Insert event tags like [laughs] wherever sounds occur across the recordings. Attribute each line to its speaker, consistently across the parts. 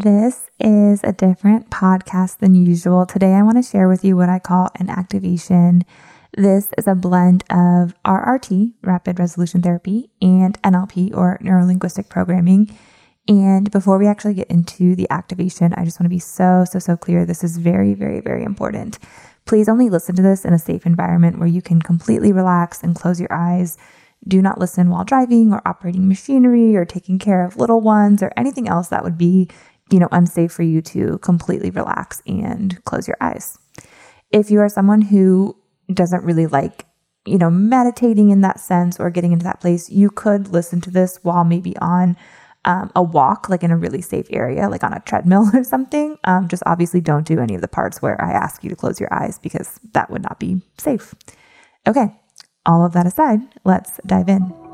Speaker 1: This is a different podcast than usual. Today, I want to share with you what I call an activation. This is a blend of RRT, rapid resolution therapy, and NLP or neuro linguistic programming. And before we actually get into the activation, I just want to be so, so, so clear. This is very, very, very important. Please only listen to this in a safe environment where you can completely relax and close your eyes. Do not listen while driving or operating machinery or taking care of little ones or anything else that would be you know, unsafe for you to completely relax and close your eyes. If you are someone who doesn't really like, you know, meditating in that sense or getting into that place, you could listen to this while maybe on um, a walk, like in a really safe area, like on a treadmill [laughs] or something. Um, just obviously don't do any of the parts where I ask you to close your eyes because that would not be safe. Okay, all of that aside, let's dive in.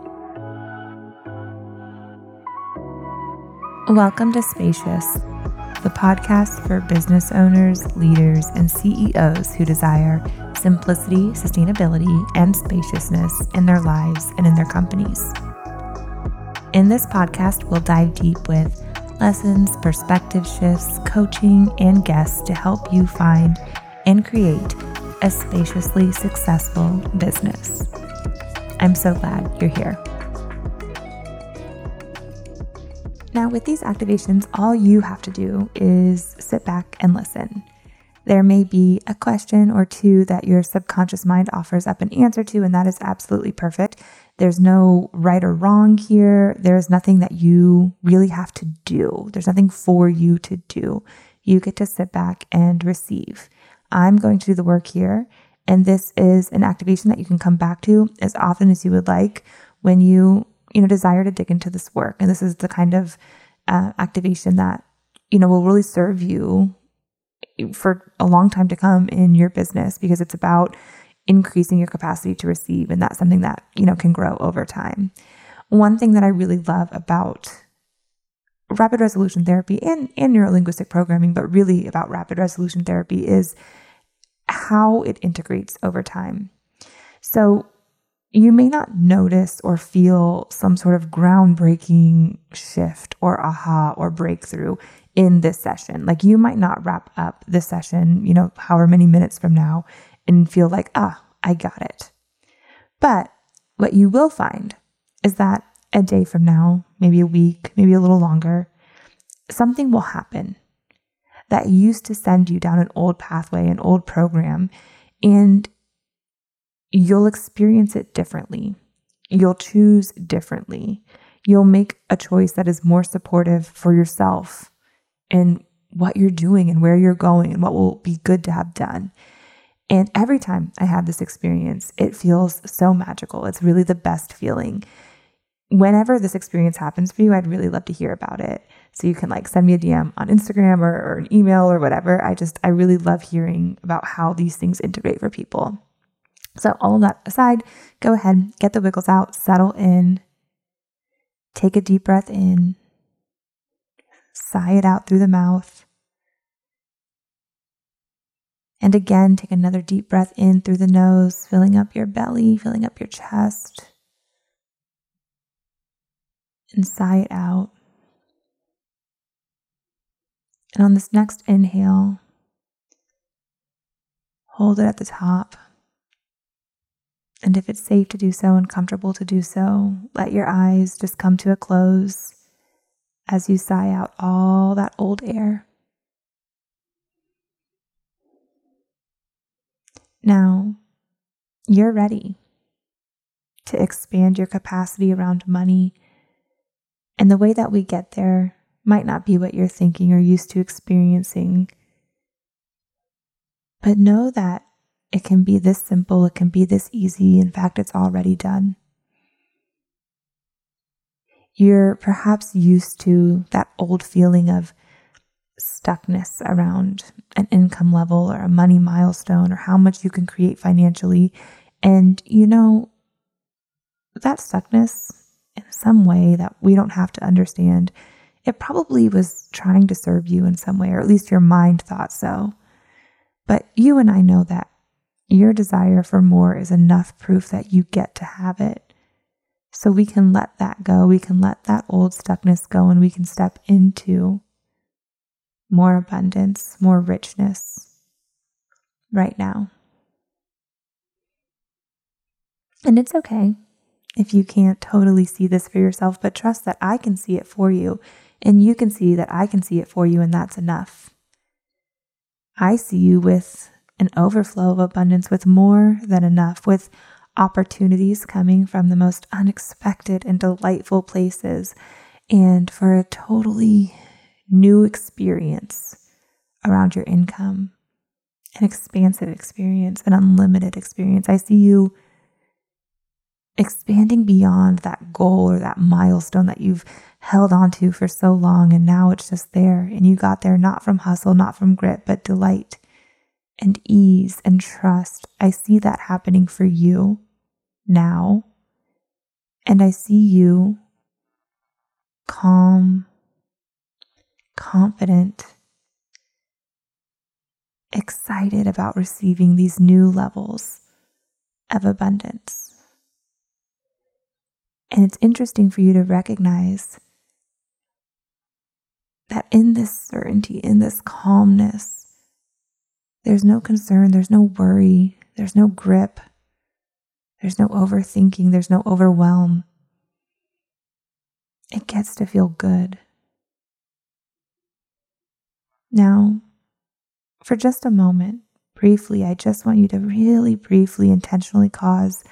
Speaker 1: Welcome to Spacious, the podcast for business owners, leaders, and CEOs who desire simplicity, sustainability, and spaciousness in their lives and in their companies. In this podcast, we'll dive deep with lessons, perspective shifts, coaching, and guests to help you find and create a spaciously successful business. I'm so glad you're here. Now, with these activations, all you have to do is sit back and listen. There may be a question or two that your subconscious mind offers up an answer to, and that is absolutely perfect. There's no right or wrong here. There's nothing that you really have to do. There's nothing for you to do. You get to sit back and receive. I'm going to do the work here, and this is an activation that you can come back to as often as you would like when you you know, desire to dig into this work. And this is the kind of uh, activation that, you know, will really serve you for a long time to come in your business because it's about increasing your capacity to receive. And that's something that, you know, can grow over time. One thing that I really love about rapid resolution therapy and, and neurolinguistic programming, but really about rapid resolution therapy is how it integrates over time. So you may not notice or feel some sort of groundbreaking shift or aha or breakthrough in this session. Like you might not wrap up this session, you know, however many minutes from now and feel like, ah, I got it. But what you will find is that a day from now, maybe a week, maybe a little longer, something will happen that used to send you down an old pathway, an old program, and you'll experience it differently. You'll choose differently. You'll make a choice that is more supportive for yourself and what you're doing and where you're going and what will be good to have done. And every time I have this experience, it feels so magical. It's really the best feeling. Whenever this experience happens for you, I'd really love to hear about it. So you can like send me a DM on Instagram or, or an email or whatever. I just, I really love hearing about how these things integrate for people. So, all of that aside, go ahead, get the wiggles out, settle in, take a deep breath in, sigh it out through the mouth. And again, take another deep breath in through the nose, filling up your belly, filling up your chest. And sigh it out. And on this next inhale, hold it at the top. And if it's safe to do so and comfortable to do so, let your eyes just come to a close as you sigh out all that old air. Now, you're ready to expand your capacity around money. And the way that we get there might not be what you're thinking or used to experiencing. But know that it can be this simple, it can be this easy. In fact, it's already done. You're perhaps used to that old feeling of stuckness around an income level or a money milestone or how much you can create financially. And you know, that stuckness in some way that we don't have to understand, it probably was trying to serve you in some way, or at least your mind thought so. But you and I know that your desire for more is enough proof that you get to have it. So we can let that go. We can let that old stuckness go and we can step into more abundance, more richness right now. And it's okay if you can't totally see this for yourself, but trust that I can see it for you and you can see that I can see it for you, and that's enough. I see you with an overflow of abundance, with more than enough, with opportunities coming from the most unexpected and delightful places, and for a totally new experience around your income, an expansive experience, an unlimited experience. I see you expanding beyond that goal or that milestone that you've held onto for so long and now it's just there and you got there not from hustle, not from grit, but delight and ease and trust. I see that happening for you now. And I see you calm, confident, excited about receiving these new levels of abundance. And it's interesting for you to recognize that in this certainty, in this calmness, there's no concern, there's no worry, there's no grip, there's no overthinking, there's no overwhelm. It gets to feel good. Now, for just a moment, briefly, I just want you to really briefly, intentionally cause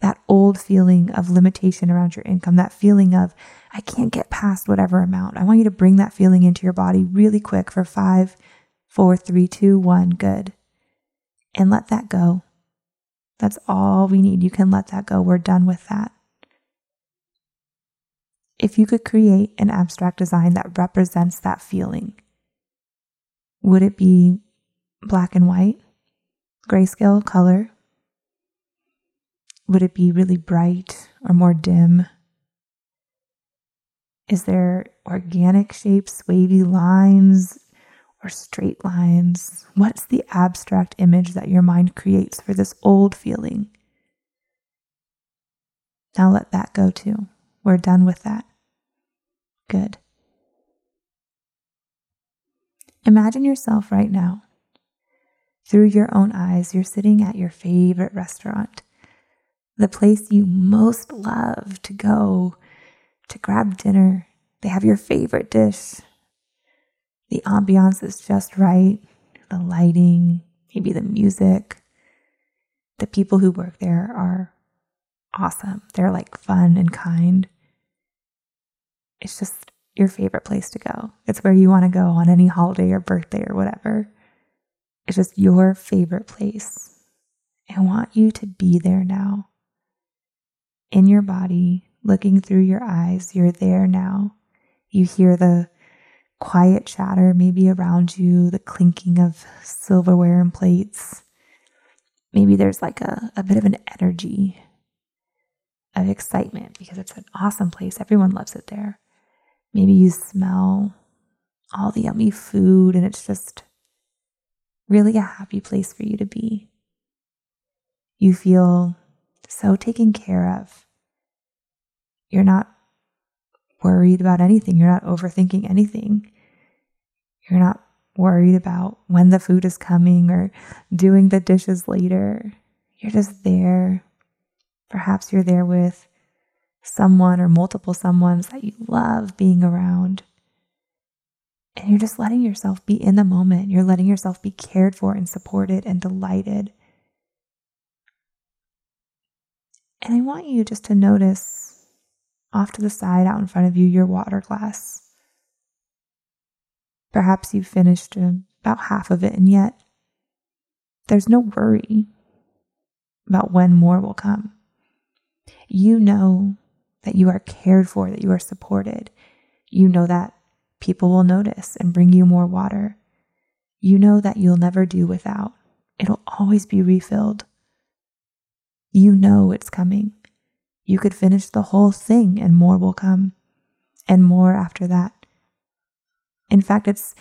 Speaker 1: that old feeling of limitation around your income, that feeling of, I can't get past whatever amount. I want you to bring that feeling into your body really quick for five, four, three, two, one. Good. And let that go. That's all we need. You can let that go. We're done with that. If you could create an abstract design that represents that feeling, would it be black and white, grayscale color, would it be really bright or more dim? Is there organic shapes, wavy lines, or straight lines? What's the abstract image that your mind creates for this old feeling? Now let that go too. We're done with that. Good. Imagine yourself right now. Through your own eyes, you're sitting at your favorite restaurant the place you most love to go to grab dinner. They have your favorite dish. The ambiance is just right, the lighting, maybe the music. The people who work there are awesome. They're like fun and kind. It's just your favorite place to go. It's where you want to go on any holiday or birthday or whatever. It's just your favorite place. I want you to be there now in your body, looking through your eyes. You're there now. You hear the quiet chatter maybe around you, the clinking of silverware and plates. Maybe there's like a, a bit of an energy of excitement because it's an awesome place. Everyone loves it there. Maybe you smell all the yummy food and it's just really a happy place for you to be. You feel so taken care of. You're not worried about anything. You're not overthinking anything. You're not worried about when the food is coming or doing the dishes later. You're just there. Perhaps you're there with someone or multiple someones that you love being around. And you're just letting yourself be in the moment. You're letting yourself be cared for and supported and delighted. And I want you just to notice off to the side out in front of you your water glass. Perhaps you've finished about half of it, and yet there's no worry about when more will come. You know that you are cared for, that you are supported. You know that people will notice and bring you more water. You know that you'll never do without, it'll always be refilled. You know it's coming. You could finish the whole thing and more will come, and more after that. In fact, it's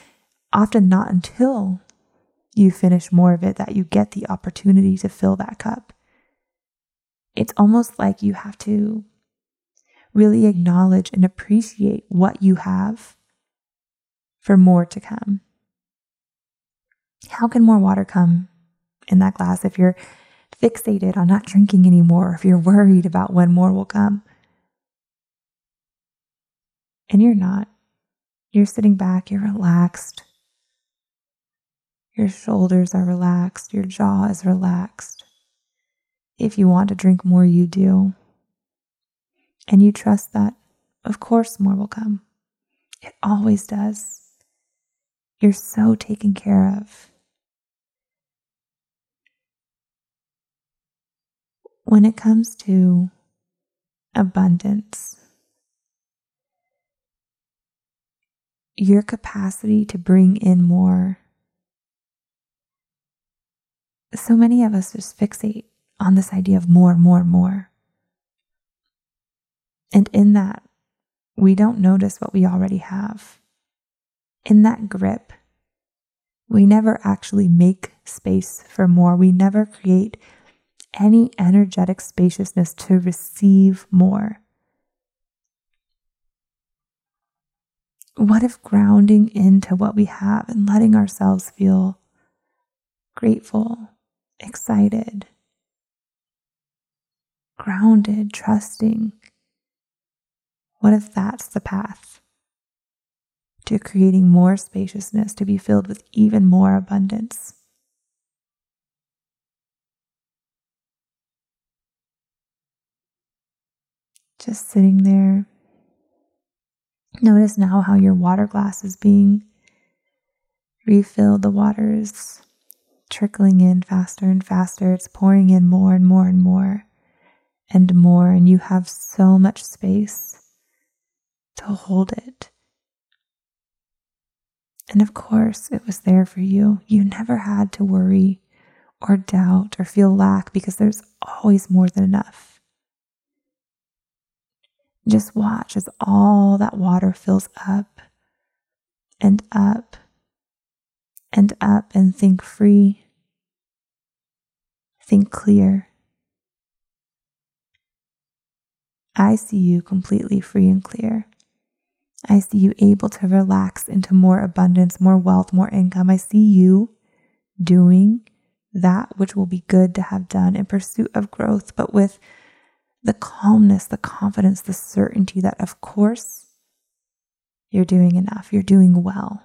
Speaker 1: often not until you finish more of it that you get the opportunity to fill that cup. It's almost like you have to really acknowledge and appreciate what you have for more to come. How can more water come in that glass if you're fixated on not drinking anymore, if you're worried about when more will come? And you're not. You're sitting back, you're relaxed. Your shoulders are relaxed, your jaw is relaxed. If you want to drink more, you do. And you trust that, of course, more will come. It always does. You're so taken care of. When it comes to abundance, your capacity to bring in more. So many of us just fixate on this idea of more, more, more. And in that, we don't notice what we already have. In that grip, we never actually make space for more. We never create any energetic spaciousness to receive more. What if grounding into what we have and letting ourselves feel grateful, excited, grounded, trusting? What if that's the path to creating more spaciousness, to be filled with even more abundance? Just sitting there Notice now how your water glass is being refilled. The water is trickling in faster and faster. It's pouring in more and more and more and more, and you have so much space to hold it. And of course, it was there for you. You never had to worry or doubt or feel lack because there's always more than enough. Just watch as all that water fills up and up and up and think free, think clear. I see you completely free and clear. I see you able to relax into more abundance, more wealth, more income. I see you doing that which will be good to have done in pursuit of growth, but with the calmness, the confidence, the certainty that, of course, you're doing enough, you're doing well,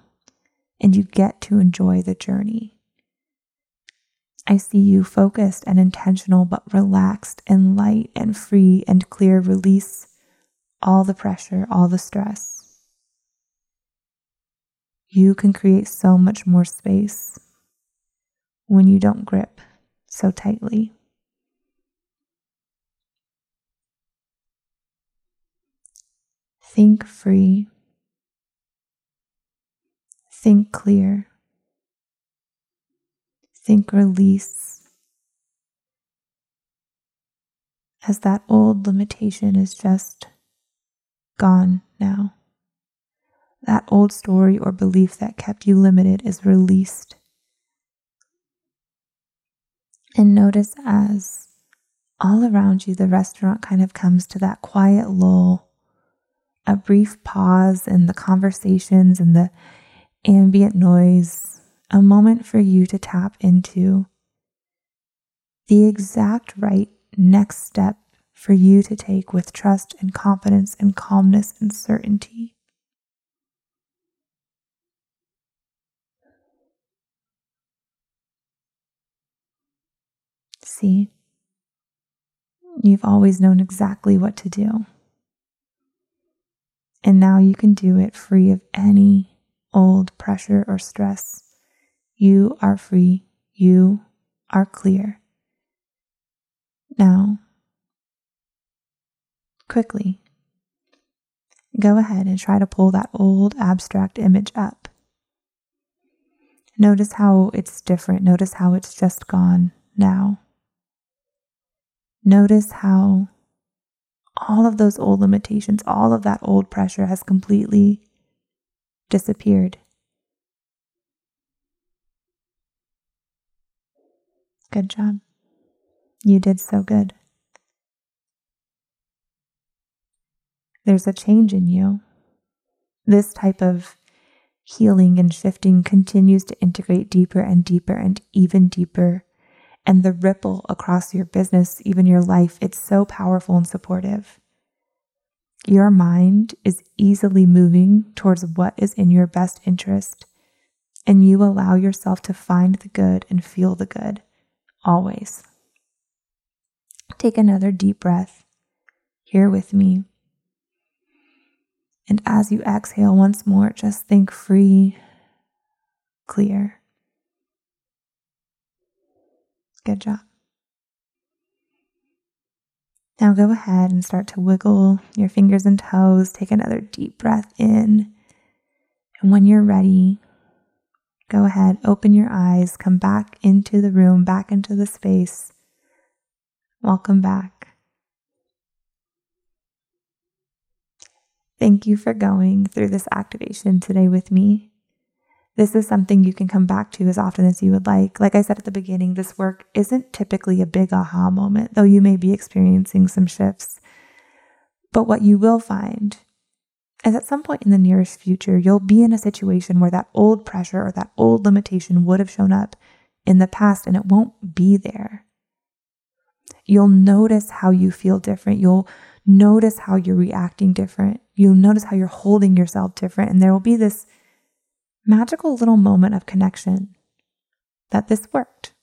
Speaker 1: and you get to enjoy the journey. I see you focused and intentional, but relaxed and light and free and clear. Release all the pressure, all the stress. You can create so much more space when you don't grip so tightly. Think free. Think clear. Think release. As that old limitation is just gone now. That old story or belief that kept you limited is released. And notice as all around you, the restaurant kind of comes to that quiet lull a brief pause in the conversations and the ambient noise, a moment for you to tap into the exact right next step for you to take with trust and confidence and calmness and certainty. See, you've always known exactly what to do. And now you can do it free of any old pressure or stress. You are free. You are clear. Now, quickly, go ahead and try to pull that old abstract image up. Notice how it's different. Notice how it's just gone now. Notice how all of those old limitations, all of that old pressure has completely disappeared. Good job. You did so good. There's a change in you. This type of healing and shifting continues to integrate deeper and deeper and even deeper. And the ripple across your business, even your life, it's so powerful and supportive. Your mind is easily moving towards what is in your best interest, and you allow yourself to find the good and feel the good always. Take another deep breath here with me. And as you exhale once more, just think free, clear. Good job. Now go ahead and start to wiggle your fingers and toes. Take another deep breath in. And when you're ready, go ahead, open your eyes, come back into the room, back into the space. Welcome back. Thank you for going through this activation today with me. This is something you can come back to as often as you would like. Like I said at the beginning, this work isn't typically a big aha moment, though you may be experiencing some shifts. But what you will find is at some point in the nearest future, you'll be in a situation where that old pressure or that old limitation would have shown up in the past and it won't be there. You'll notice how you feel different. You'll notice how you're reacting different. You'll notice how you're holding yourself different. And there will be this magical little moment of connection that this worked.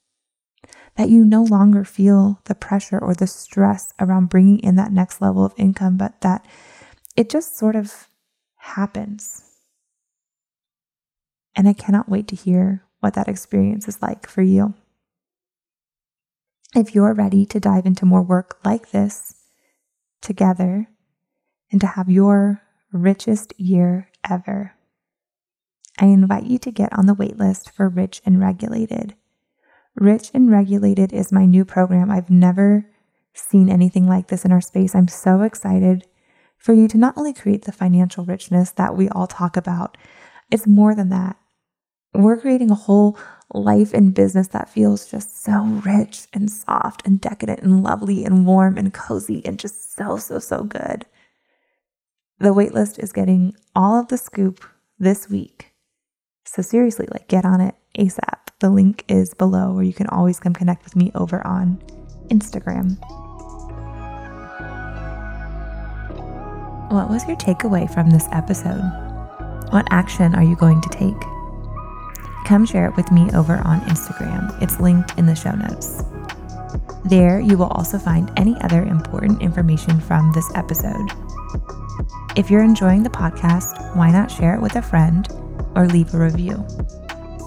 Speaker 1: That you no longer feel the pressure or the stress around bringing in that next level of income, but that it just sort of happens. And I cannot wait to hear what that experience is like for you. If you're ready to dive into more work like this together and to have your richest year ever, I invite you to get on the waitlist for Rich and Regulated. Rich and Regulated is my new program. I've never seen anything like this in our space. I'm so excited for you to not only create the financial richness that we all talk about, it's more than that. We're creating a whole life and business that feels just so rich and soft and decadent and lovely and warm and cozy and just so, so, so good. The waitlist is getting all of the scoop this week. So, seriously, like get on it ASAP. The link is below, or you can always come connect with me over on Instagram. What was your takeaway from this episode? What action are you going to take? come share it with me over on Instagram. It's linked in the show notes. There, you will also find any other important information from this episode. If you're enjoying the podcast, why not share it with a friend or leave a review?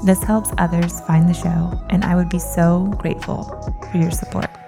Speaker 1: This helps others find the show, and I would be so grateful for your support.